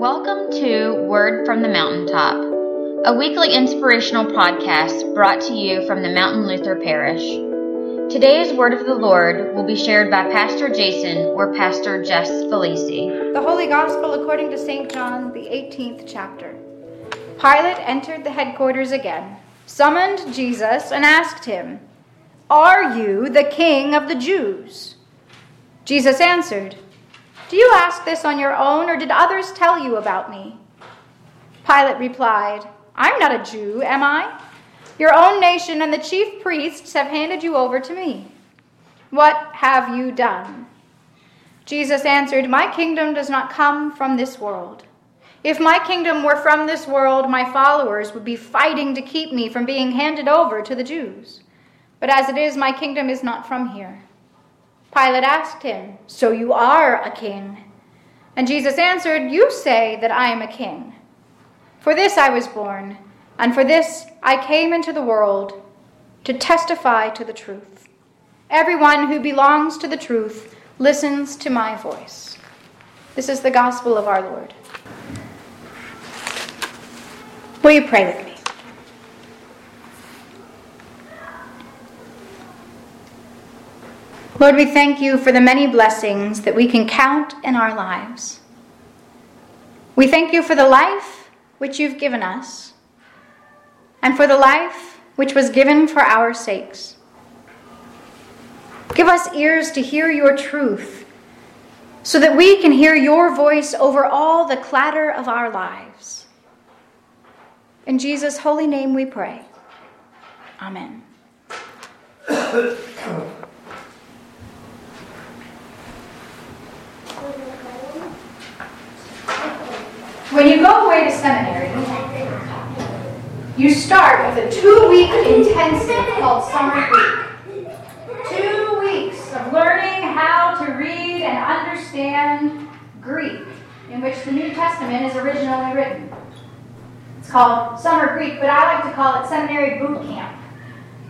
Welcome to Word from the Mountaintop, a weekly inspirational podcast brought to you from the Mountain Luther Parish. Today's Word of the Lord will be shared by Pastor Jason or Pastor Jess Felici. The Holy Gospel according to St. John, the 18th chapter. Pilate entered the headquarters again, summoned Jesus, and asked him, Are you the king of the Jews? Jesus answered, Do you ask this on your own, or did others tell you about me? Pilate replied, I'm not a Jew, am I? Your own nation and the chief priests have handed you over to me. What have you done? Jesus answered, My kingdom does not come from this world. If my kingdom were from this world, my followers would be fighting to keep me from being handed over to the Jews. But as it is, my kingdom is not from here. Pilate asked him, So you are a king? And Jesus answered, You say that I am a king. For this I was born, and for this I came into the world, to testify to the truth. Everyone who belongs to the truth listens to my voice. This is the gospel of our Lord. Will you pray with me? Lord, we thank you for the many blessings that we can count in our lives. We thank you for the life which you've given us, and for the life which was given for our sakes. Give us ears to hear your truth, so that we can hear your voice over all the clatter of our lives. In Jesus' holy name we pray. Amen. When you go away to seminary, you start with a two week intensive called Summer Greek. Two weeks of learning how to read and understand Greek, in which the New Testament is originally written. It's called Summer Greek, but I like to call it Seminary Boot Camp.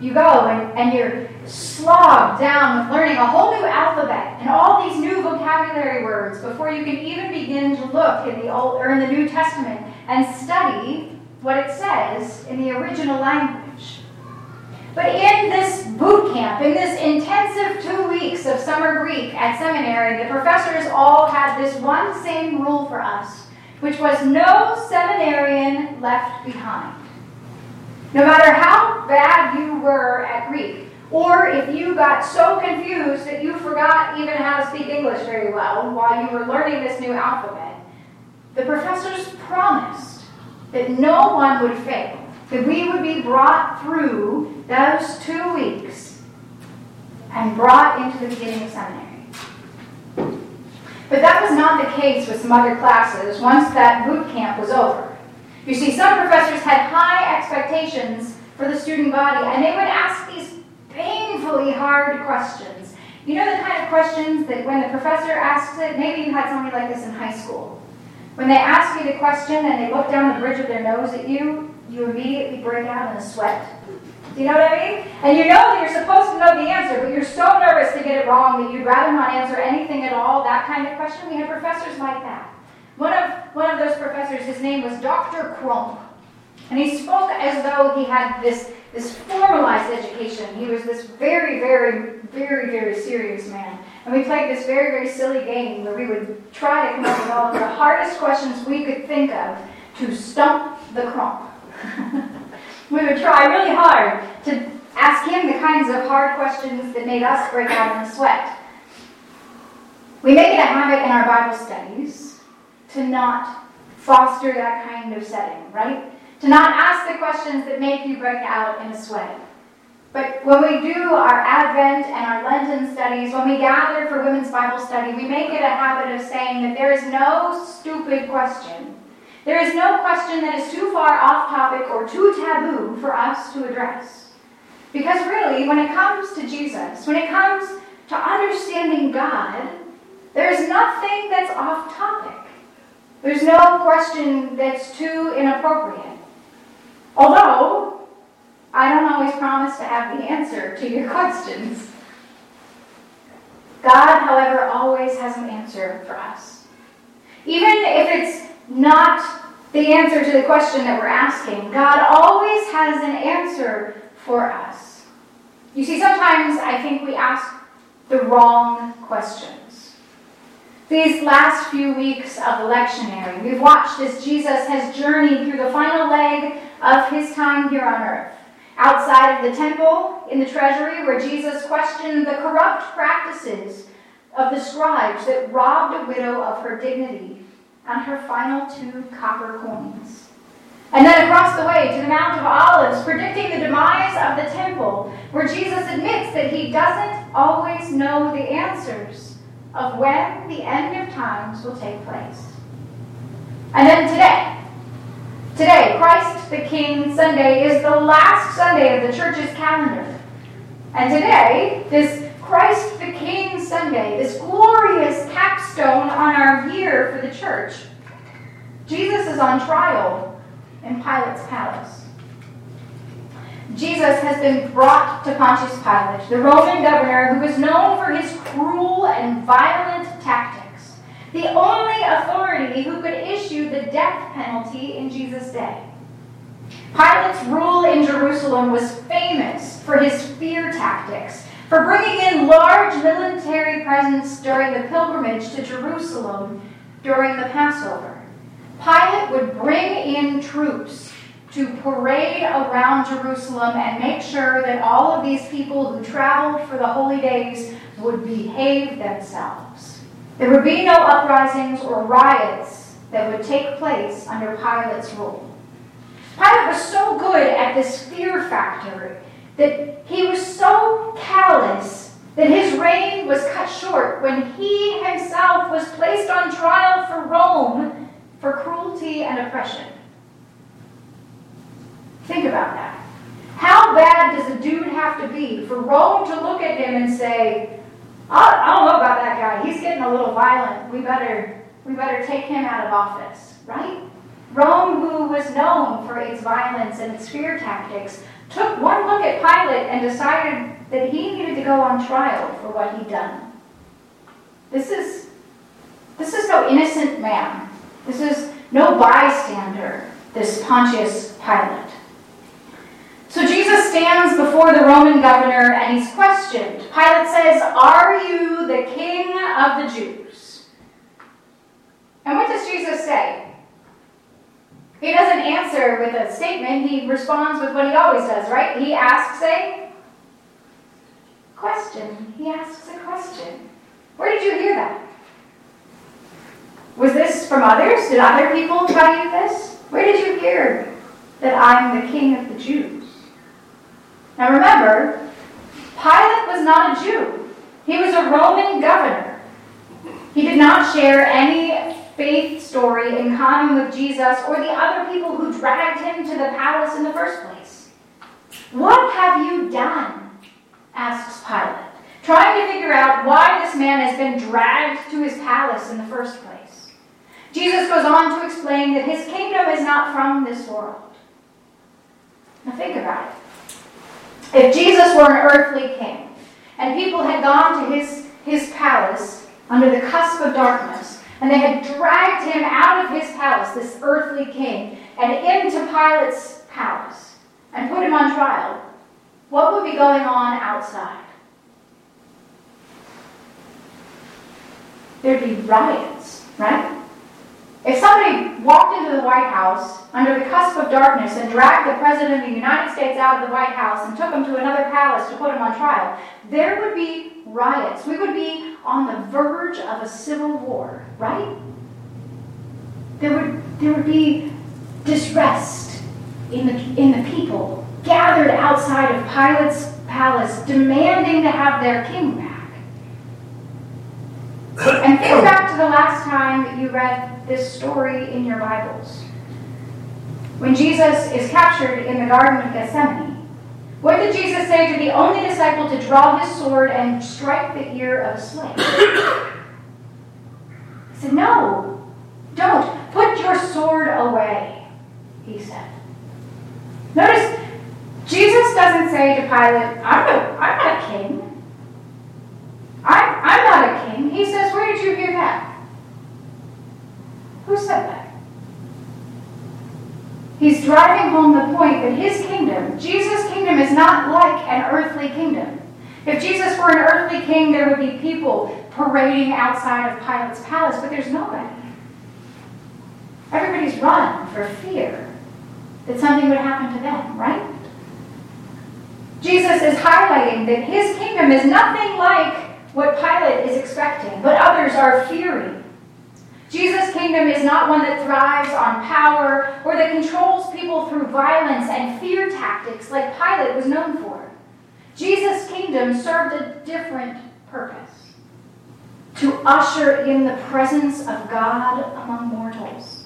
You go and, and you're slogged down with learning a whole new alphabet and all these new vocabulary words before you can even begin to look in the old or in the New Testament and study what it says in the original language. But in this boot camp, in this intensive two weeks of summer Greek at seminary, the professors all had this one same rule for us, which was no seminarian left behind. No matter how bad you were at Greek, or if you got so confused that you forgot even how to speak English very well while you were learning this new alphabet, the professors promised that no one would fail, that we would be brought through those two weeks and brought into the beginning of seminary. But that was not the case with some other classes once that boot camp was over. You see, some professors had high expectations for the student body, and they would ask these painfully hard questions. You know the kind of questions that when the professor asks it, maybe you had somebody like this in high school. When they ask you the question and they look down the bridge of their nose at you, you immediately break out in a sweat. Do you know what I mean? And you know that you're supposed to know the answer, but you're so nervous to get it wrong that you'd rather not answer anything at all, that kind of question. We had professors like that. One of, one of those professors, his name was Dr. Crump. And he spoke as though he had this, this formalized education. He was this very, very, very, very serious man. And we played this very, very silly game where we would try to come up with all of the hardest questions we could think of to stump the crump. we would try really hard to ask him the kinds of hard questions that made us break out in a sweat. We make it a habit in our Bible studies to not foster that kind of setting, right? To not ask the questions that make you break out in a sweat. But when we do our Advent and our Lenten studies, when we gather for women's Bible study, we make it a habit of saying that there is no stupid question. There is no question that is too far off topic or too taboo for us to address. Because really, when it comes to Jesus, when it comes to understanding God, there is nothing that's off topic. There's no question that's too inappropriate. Although, I don't always promise to have the answer to your questions. God, however, always has an answer for us. Even if it's not the answer to the question that we're asking. God always has an answer for us. You see, sometimes I think we ask the wrong questions. These last few weeks of the lectionary, we've watched as Jesus has journeyed through the final leg of his time here on earth. Outside of the temple, in the treasury, where Jesus questioned the corrupt practices of the scribes that robbed a widow of her dignity and her final two copper coins. And then across the way to the Mount of Olives, predicting the demise of the temple, where Jesus admits that he doesn't always know the answers of when the end of times will take place. And then today, today, Christ the King Sunday is the last Sunday of the church's calendar. And today, this Christ the King Sunday, this glorious capstone on our year for the church, Jesus is on trial in Pilate's palace. Jesus has been brought to Pontius Pilate, the Roman governor who was known for his cruel and violent tactics, the only authority who could issue the death penalty in Jesus' day. Pilate's rule in Jerusalem was famous for his fear tactics, for bringing in large military presence during the pilgrimage to Jerusalem during the Passover. Pilate would bring in troops to parade around Jerusalem and make sure that all of these people who traveled for the holy days would behave themselves. There would be no uprisings or riots that would take place under Pilate's rule. Pilate was so good at this fear factor that he was so callous that his reign was cut short when he himself was placed on trial for Rome for cruelty and oppression. Think about that. How bad does a dude have to be for Rome to look at him and say, oh, I, don't know about that guy. He's getting a little violent. We better, we better take him out of office, right? Rome, who was known for its violence and its fear tactics, took one look at Pilate and decided that he needed to go on trial for what he'd done. This is, this is no innocent man. This is no bystander, this Pontius Pilate. So Jesus stands before the Roman governor and he's questioned. Pilate says, Are you the king of the Jews? And what does Jesus say? He doesn't answer with a statement, he responds with what he always does, right? He asks a question. He asks a question. Where did you hear that? Was this from others? Did other people tell you this? Where did you hear that I'm the king of the Jews? Now remember, Pilate was not a Jew. He was a Roman governor. He did not share any faith story in common with Jesus or the other people who dragged him to the palace in the first place. What have you done? asks Pilate, trying to figure out why this man has been dragged to his palace in the first place. Jesus goes on to explain that his kingdom is not from this world. Now think about it. If Jesus were an earthly king, and people had gone to his, his palace under the cusp of darkness, and they had dragged him out of his palace, this earthly king, and into Pilate's palace, and put him on trial, what would be going on outside? There'd be riots, right? If somebody walked into the White House under the cusp of darkness and dragged the President of the United States out of the White House and took him to another palace to put him on trial, there would be riots. We would be on the verge of a civil war, right? There would, there would be disrest in the, in the people gathered outside of Pilate's palace demanding to have their king back. And think oh. back to the last time that you read this story in your Bibles. When Jesus is captured in the Garden of Gethsemane, what did Jesus say to the only disciple to draw his sword and strike the ear of a slave? He said, No, don't. Put your sword away, he said. Notice, Jesus doesn't say to Pilate, I'm, no, I'm not a king. I'm, I'm not a king. He says, Where did you hear that? Who said that? He's driving home the point that his kingdom, Jesus' kingdom, is not like an earthly kingdom. If Jesus were an earthly king, there would be people parading outside of Pilate's palace, but there's nobody. Everybody's run for fear that something would happen to them, right? Jesus is highlighting that his kingdom is nothing like what Pilate is expecting, but others are fearing. Jesus' kingdom is not one that thrives on power or that controls people through violence and fear tactics like Pilate was known for. Jesus' kingdom served a different purpose to usher in the presence of God among mortals,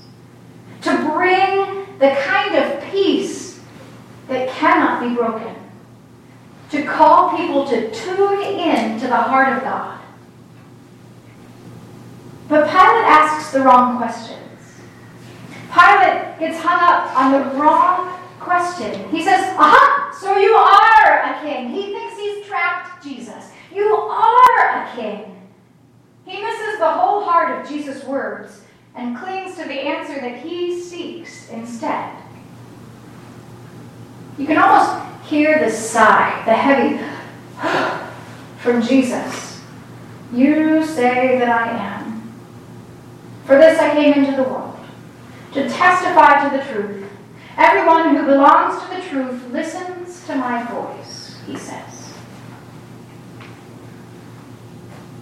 to bring the kind of peace that cannot be broken, to call people to tune in to the heart of God. But Pilate asks the wrong questions. Pilate gets hung up on the wrong question. He says, Aha, so you are a king. He thinks he's trapped Jesus. You are a king. He misses the whole heart of Jesus' words and clings to the answer that he seeks instead. You can almost hear the sigh, the heavy from Jesus. You say that I am. For this I came into the world, to testify to the truth. Everyone who belongs to the truth listens to my voice, he says.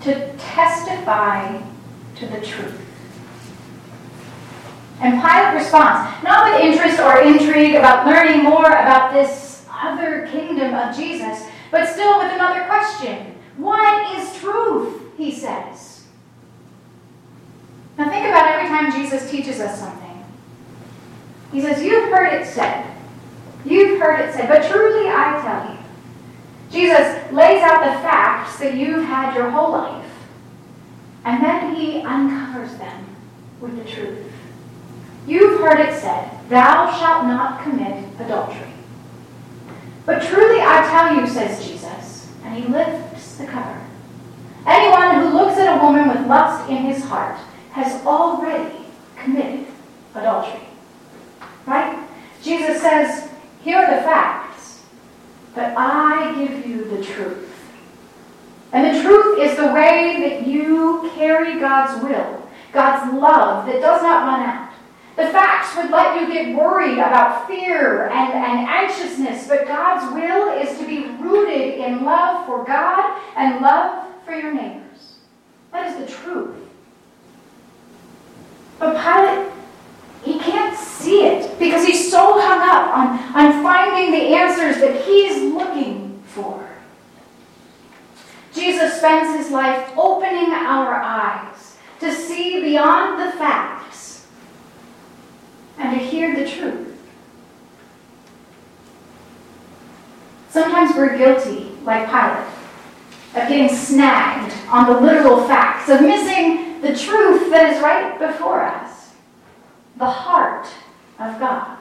To testify to the truth. And Pilate responds, not with interest or intrigue about learning more about this other kingdom of Jesus, but still with another question. What is truth? He says. Now think about every time Jesus teaches us something. He says, You've heard it said. You've heard it said, but truly I tell you. Jesus lays out the facts that you've had your whole life, and then he uncovers them with the truth. You've heard it said, Thou shalt not commit adultery. But truly I tell you, says Jesus, and he lifts the cover. Anyone who looks at a woman with lust in his heart has already committed adultery. Right? Jesus says, Here are the facts, but I give you the truth. And the truth is the way that you carry God's will, God's love that does not run out. The facts would let you get worried about fear and, and anxiousness, but God's will is to be rooted in love for God and love for your neighbors. That is the truth. But Pilate, he can't see it because he's so hung up on, on finding the answers that he's looking for. Jesus spends his life opening our eyes to see beyond the facts and to hear the truth. Sometimes we're guilty, like Pilate, of getting snagged on the literal facts, of missing the truth that is right before us, the heart of God.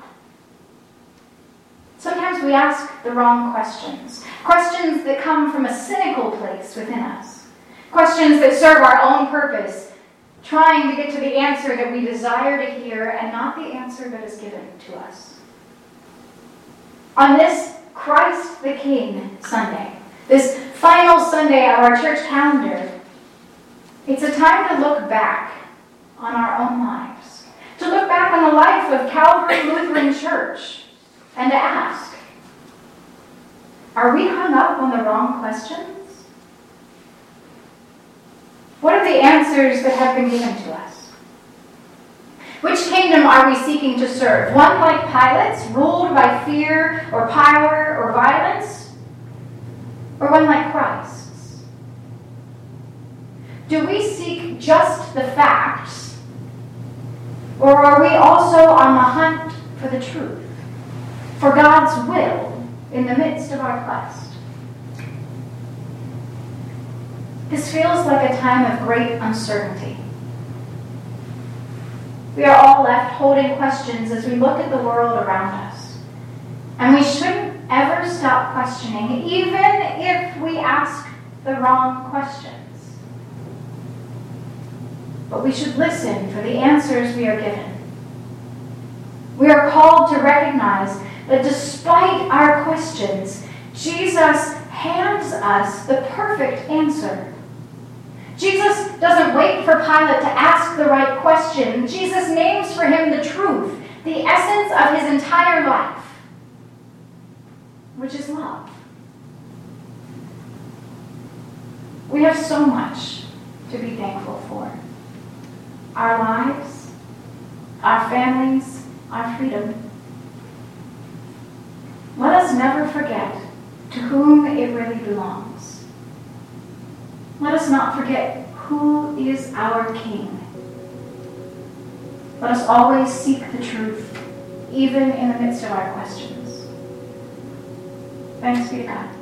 Sometimes we ask the wrong questions, questions that come from a cynical place within us, questions that serve our own purpose trying to get to the answer that we desire to hear and not the answer that is given to us. On this Christ the King Sunday, this final Sunday of our church calendar, it's a time to look back on our own lives, to look back on the life of Calvary Lutheran Church, and to ask, are we hung up on the wrong questions? What are the answers that have been given to us? Which kingdom are we seeking to serve? One like Pilate's, ruled by fear or power or violence? Or one like Christ's? Do we seek just the facts? Or are we also on the hunt for the truth? For God's will in the midst of our quest? This feels like a time of great uncertainty. We are all left holding questions as we look at the world around us. And we shouldn't ever stop questioning, even if we ask the wrong questions. But we should listen for the answers we are given. We are called to recognize that despite our questions, Jesus hands us the perfect answer. Jesus doesn't wait for Pilate to ask the right question. Jesus names for him the truth, the essence of his entire life, which is love. We have so much to be thankful for our lives, our families, our freedom. Let us never forget to whom it really belongs. Let us not forget who is our King. Let us always seek the truth, even in the midst of our questions. Thanks be to God.